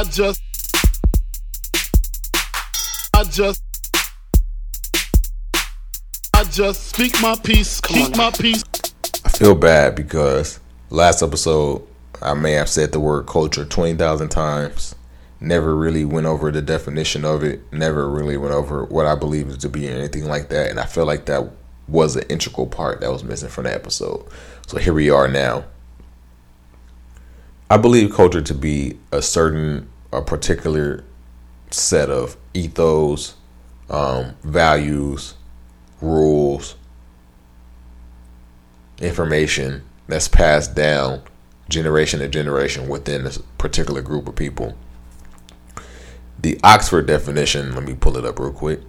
I just, I just, I just speak my peace, keep my peace. I feel bad because last episode I may have said the word culture 20,000 times. Never really went over the definition of it. Never really went over what I believe it to be anything like that. And I feel like that was an integral part that was missing from the episode. So here we are now. I believe culture to be a certain, a particular set of ethos, um, values, rules, information that's passed down generation to generation within a particular group of people. The Oxford definition, let me pull it up real quick,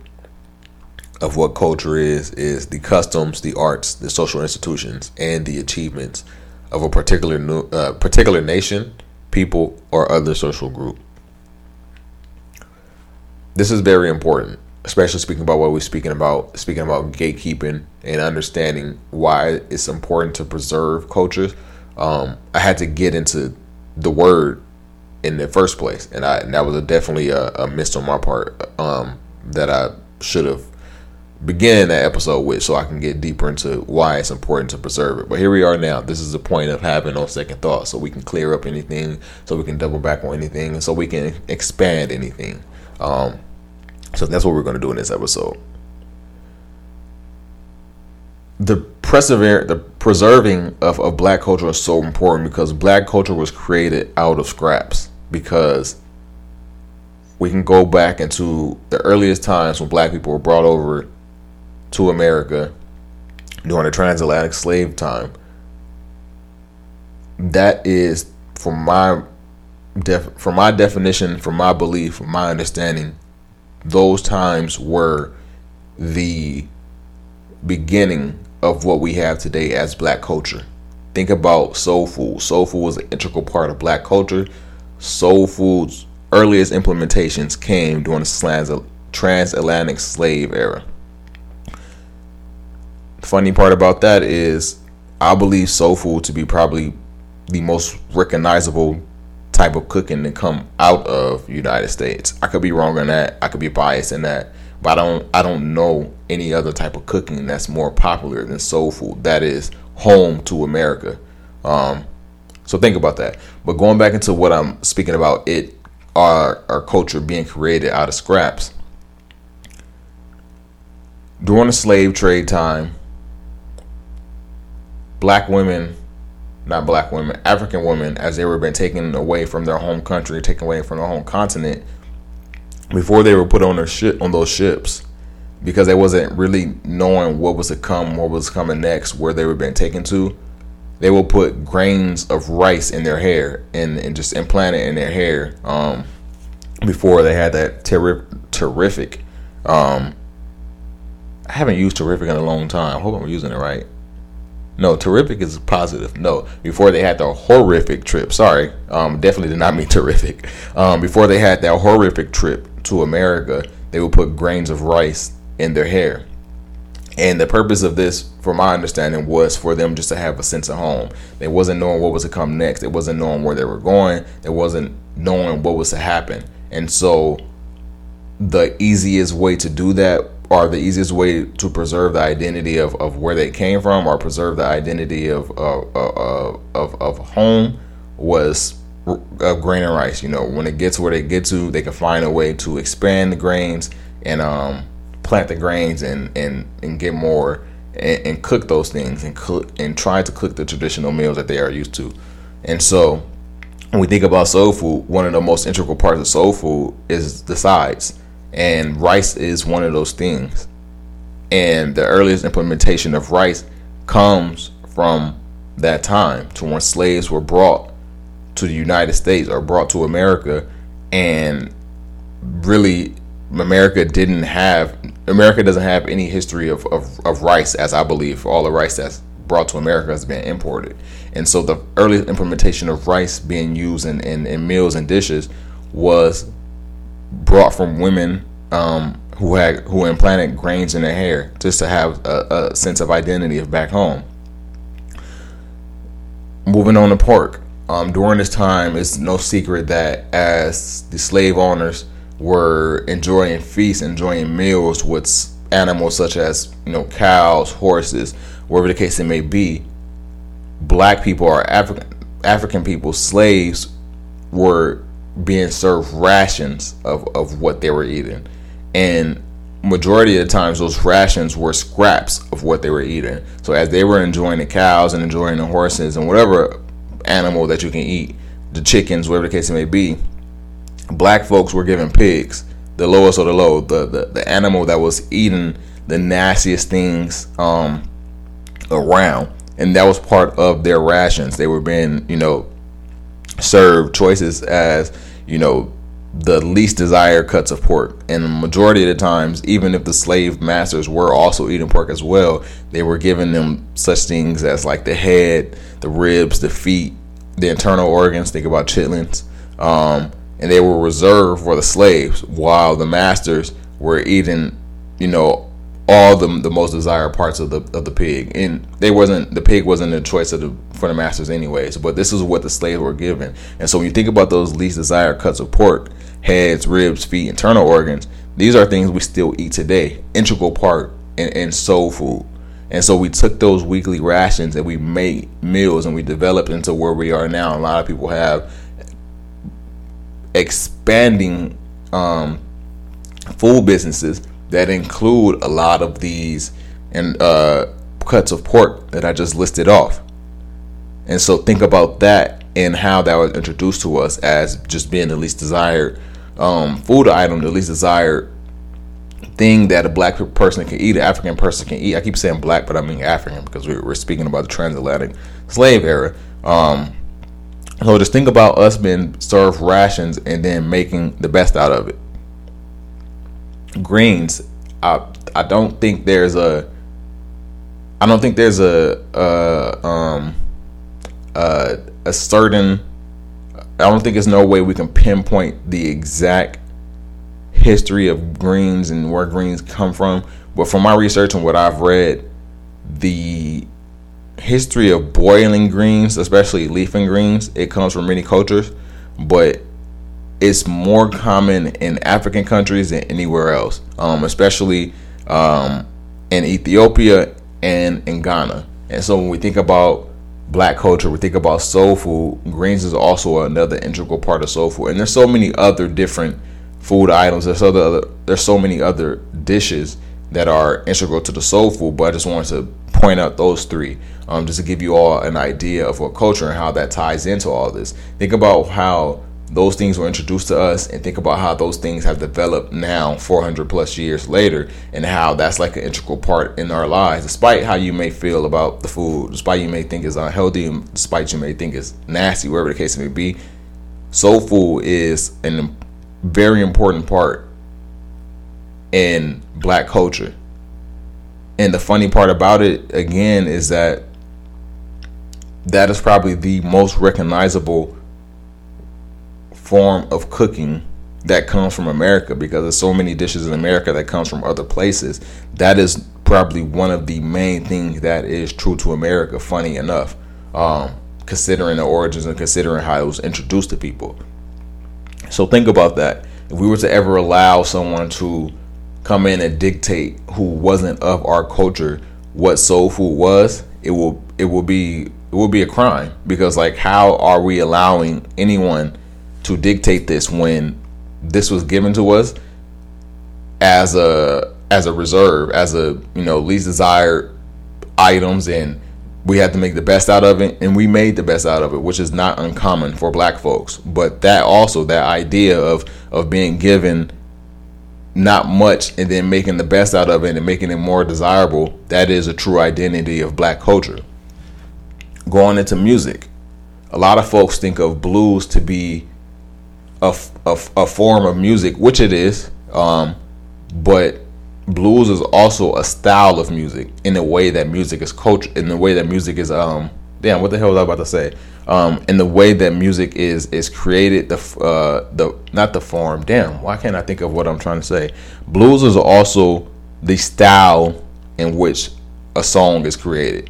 of what culture is is the customs, the arts, the social institutions, and the achievements of a particular uh, particular nation, people, or other social group. This is very important, especially speaking about what we're speaking about, speaking about gatekeeping and understanding why it's important to preserve cultures. Um, I had to get into the word in the first place, and I and that was a, definitely a, a miss on my part um, that I should have begin that episode with so I can get deeper into why it's important to preserve it. But here we are now. This is the point of having no second thought so we can clear up anything, so we can double back on anything, and so we can expand anything. Um, so that's what we're going to do in this episode. The persever the preserving of, of black culture is so important because black culture was created out of scraps because we can go back into the earliest times when black people were brought over to America during the transatlantic slave time. That is, from my def- from my definition, from my belief, from my understanding, those times were the beginning of what we have today as black culture. Think about soul food. Soul food was an integral part of black culture. Soul food's earliest implementations came during the transatlantic slave era funny part about that is I believe soul food to be probably the most recognizable type of cooking to come out of United States. I could be wrong on that. I could be biased in that, but I don't I don't know any other type of cooking that's more popular than soul food. That is home to America. Um, so think about that. But going back into what I'm speaking about, it our our culture being created out of scraps. During the slave trade time, black women, not black women, African women, as they were being taken away from their home country, taken away from their home continent, before they were put on their ship on those ships, because they wasn't really knowing what was to come, what was coming next, where they were being taken to. They will put grains of rice in their hair and, and just implant it in their hair. Um, before they had that terri- terrific. Um, I haven't used terrific in a long time. I hope I'm using it right. No, terrific is positive. No, before they had the horrific trip. Sorry, um, definitely did not mean terrific. Um, before they had that horrific trip to America, they would put grains of rice in their hair. And the purpose of this, from my understanding, was for them just to have a sense of home. They wasn't knowing what was to come next. They wasn't knowing where they were going. They wasn't knowing what was to happen. And so, the easiest way to do that are the easiest way to preserve the identity of, of where they came from or preserve the identity of uh, uh, of, of home was uh, grain and rice. You know, when it gets where they get to, they can find a way to expand the grains and um, plant the grains and, and, and get more and, and cook those things and cook and try to cook the traditional meals that they are used to. And so when we think about soul food, one of the most integral parts of soul food is the sides and rice is one of those things. And the earliest implementation of rice comes from that time to when slaves were brought to the United States or brought to America and really America didn't have America doesn't have any history of, of, of rice as I believe all the rice that's brought to America has been imported. And so the earliest implementation of rice being used in, in, in meals and dishes was brought from women um, who had who implanted grains in their hair just to have a, a sense of identity of back home. Moving on to pork. um, during this time, it's no secret that as the slave owners were enjoying feasts, enjoying meals with animals such as you know cows, horses, whatever the case it may be, black people or African African people, slaves, were being served rations of, of what they were eating, and majority of the times those rations were scraps of what they were eating. So as they were enjoying the cows and enjoying the horses and whatever animal that you can eat, the chickens, whatever the case it may be, black folks were given pigs, the lowest of the low, the the, the animal that was eating the nastiest things um, around, and that was part of their rations. They were being, you know, served choices as, you know, the least desired cuts of pork. And the majority of the times, even if the slave masters were also eating pork as well, they were giving them such things as like the head, the ribs, the feet, the internal organs. Think about chitlins. Um, and they were reserved for the slaves, while the masters were eating, you know, all the the most desired parts of the of the pig. And they wasn't the pig wasn't a choice of the for the masters anyways. But this is what the slaves were given. And so when you think about those least desired cuts of pork, heads, ribs, feet, internal organs, these are things we still eat today. Integral part in, in soul food. And so we took those weekly rations and we made meals and we developed into where we are now. A lot of people have expanding um, food businesses that include a lot of these and uh, cuts of pork that I just listed off. And so think about that and how that was introduced to us as just being the least desired um, food item, the least desired thing that a black person can eat, an African person can eat. I keep saying black, but I mean African because we're speaking about the transatlantic slave era. Um, so just think about us being served rations and then making the best out of it. Greens, I I don't think there's a I don't think there's a a um a, a certain I don't think there's no way we can pinpoint the exact history of greens and where greens come from. But from my research and what I've read, the history of boiling greens, especially leafing greens, it comes from many cultures, but it's more common in African countries than anywhere else, um, especially um, in Ethiopia and in Ghana. And so when we think about black culture, we think about soul food, greens is also another integral part of soul food. And there's so many other different food items. There's other there's so many other dishes that are integral to the soul food, but I just wanted to point out those three um, just to give you all an idea of what culture and how that ties into all this. Think about how those things were introduced to us and think about how those things have developed now 400 plus years later and how that's like an integral part in our lives despite how you may feel about the food despite you may think it's unhealthy despite you may think it's nasty wherever the case may be soul food is a very important part in black culture. And the funny part about it again is that that is probably the most recognizable form of cooking that comes from America because there's so many dishes in America that comes from other places. That is probably one of the main things that is true to America. Funny enough, um, considering the origins and considering how it was introduced to people. So think about that. If we were to ever allow someone to come in and dictate who wasn't of our culture what soul food was, it will it will be it will be a crime because like how are we allowing anyone to dictate this when this was given to us as a as a reserve, as a you know least desired items, and we had to make the best out of it, and we made the best out of it, which is not uncommon for Black folks. But that also that idea of of being given not much and then making the best out of it and making it more desirable, that is a true identity of Black culture. Going into music, a lot of folks think of blues to be a, a, a form of music, which it is, um, but blues is also a style of music in the way that music is culture, in the way that music is um damn what the hell was I about to say? Um in the way that music is is created the uh the not the form damn why can't I think of what I'm trying to say? Blues is also the style in which a song is created.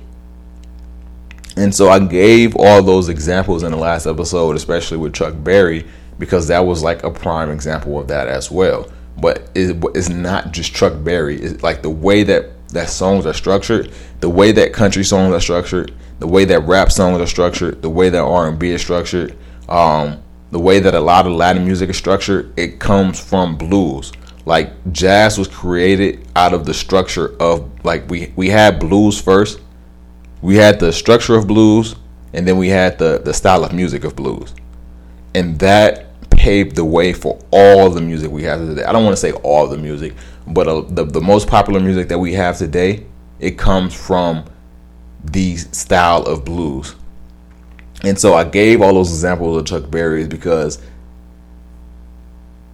And so I gave all those examples in the last episode, especially with Chuck Berry, because that was like a prime example of that as well. But it's not just Chuck Berry. It's like the way that that songs are structured, the way that country songs are structured, the way that rap songs are structured, the way that R and B is structured, um, the way that a lot of Latin music is structured. It comes from blues. Like jazz was created out of the structure of like we we had blues first we had the structure of blues and then we had the the style of music of blues and that paved the way for all the music we have today i don't want to say all the music but uh, the, the most popular music that we have today it comes from the style of blues and so i gave all those examples of chuck berry's because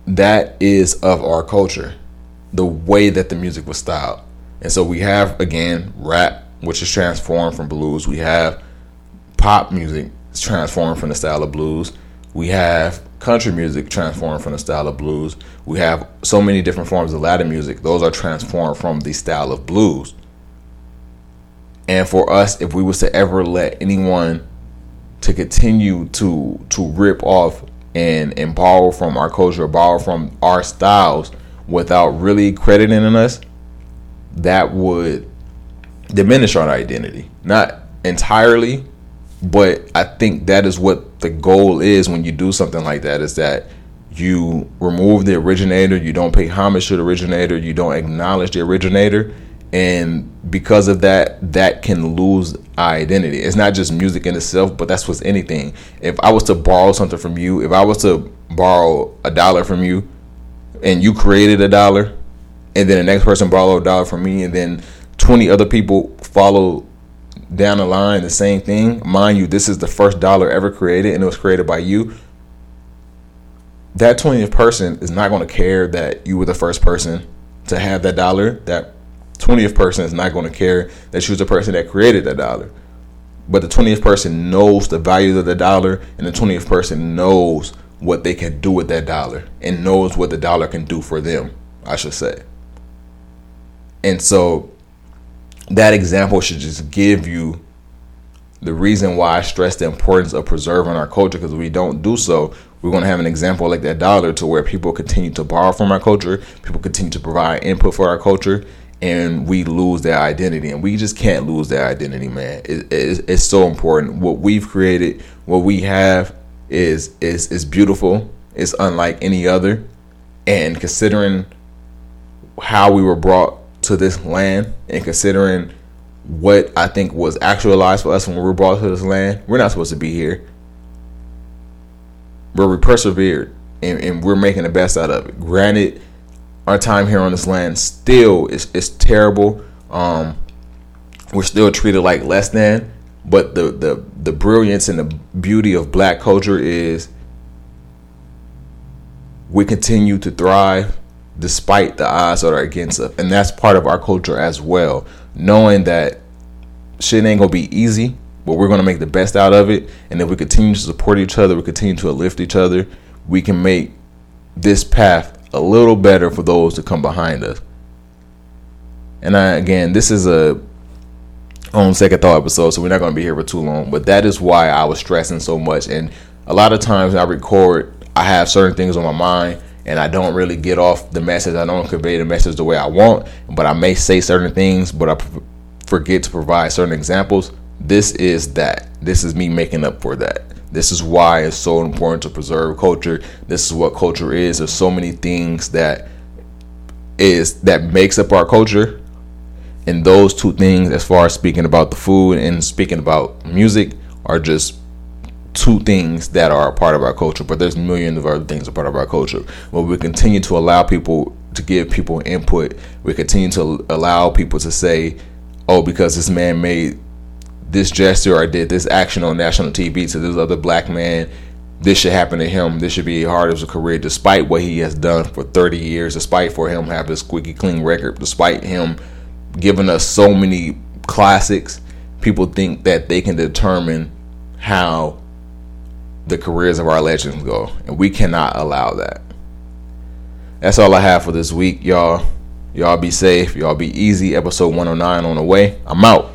that is of our culture the way that the music was styled and so we have again rap which is transformed from blues. We have pop music transformed from the style of blues. We have country music transformed from the style of blues. We have so many different forms of Latin music. Those are transformed from the style of blues. And for us, if we was to ever let anyone to continue to to rip off and and borrow from our culture, borrow from our styles without really crediting us, that would diminish our identity. Not entirely, but I think that is what the goal is when you do something like that is that you remove the originator, you don't pay homage to the originator, you don't acknowledge the originator, and because of that, that can lose identity. It's not just music in itself, but that's what's anything. If I was to borrow something from you, if I was to borrow a dollar from you, and you created a dollar, and then the next person borrowed a dollar from me, and then 20 other people follow down the line the same thing, mind you, this is the first dollar ever created and it was created by you. That 20th person is not going to care that you were the first person to have that dollar. That 20th person is not going to care that she was the person that created that dollar. But the 20th person knows the value of the dollar, and the 20th person knows what they can do with that dollar and knows what the dollar can do for them, I should say. And so that example should just give you the reason why I stress the importance of preserving our culture because we don't do so, we're going to have an example like that dollar to where people continue to borrow from our culture, people continue to provide input for our culture, and we lose their identity. And we just can't lose their identity, man. It, it, it's so important. What we've created, what we have, is is is beautiful. It's unlike any other, and considering how we were brought to this land and considering what I think was actualized for us when we were brought to this land, we're not supposed to be here. But we persevered and, and we're making the best out of it. Granted, our time here on this land still is, is terrible. Um, we're still treated like less than, but the, the the brilliance and the beauty of black culture is we continue to thrive despite the odds that are against us. And that's part of our culture as well. Knowing that shit ain't gonna be easy, but we're gonna make the best out of it. And if we continue to support each other, we continue to uplift each other, we can make this path a little better for those to come behind us. And I, again, this is a on second thought episode, so we're not gonna be here for too long. But that is why I was stressing so much. And a lot of times I record, I have certain things on my mind and I don't really get off the message. I don't convey the message the way I want, but I may say certain things, but I forget to provide certain examples. This is that. This is me making up for that. This is why it's so important to preserve culture. This is what culture is. There's so many things that is that makes up our culture. And those two things, as far as speaking about the food and speaking about music, are just two things that are a part of our culture, but there's millions of other things a part of our culture. But we continue to allow people to give people input. We continue to allow people to say, "Oh, because this man made this gesture or did this action on national TV to this other black man." This should happen to him. This should be hard as a career, despite what he has done for 30 years, despite for him having a squeaky clean record, despite him giving us so many classics. People think that they can determine how the careers of our legends go, and we cannot allow that. That's all I have for this week, y'all. Y'all be safe. Y'all be easy. Episode 109 on the way. I'm out.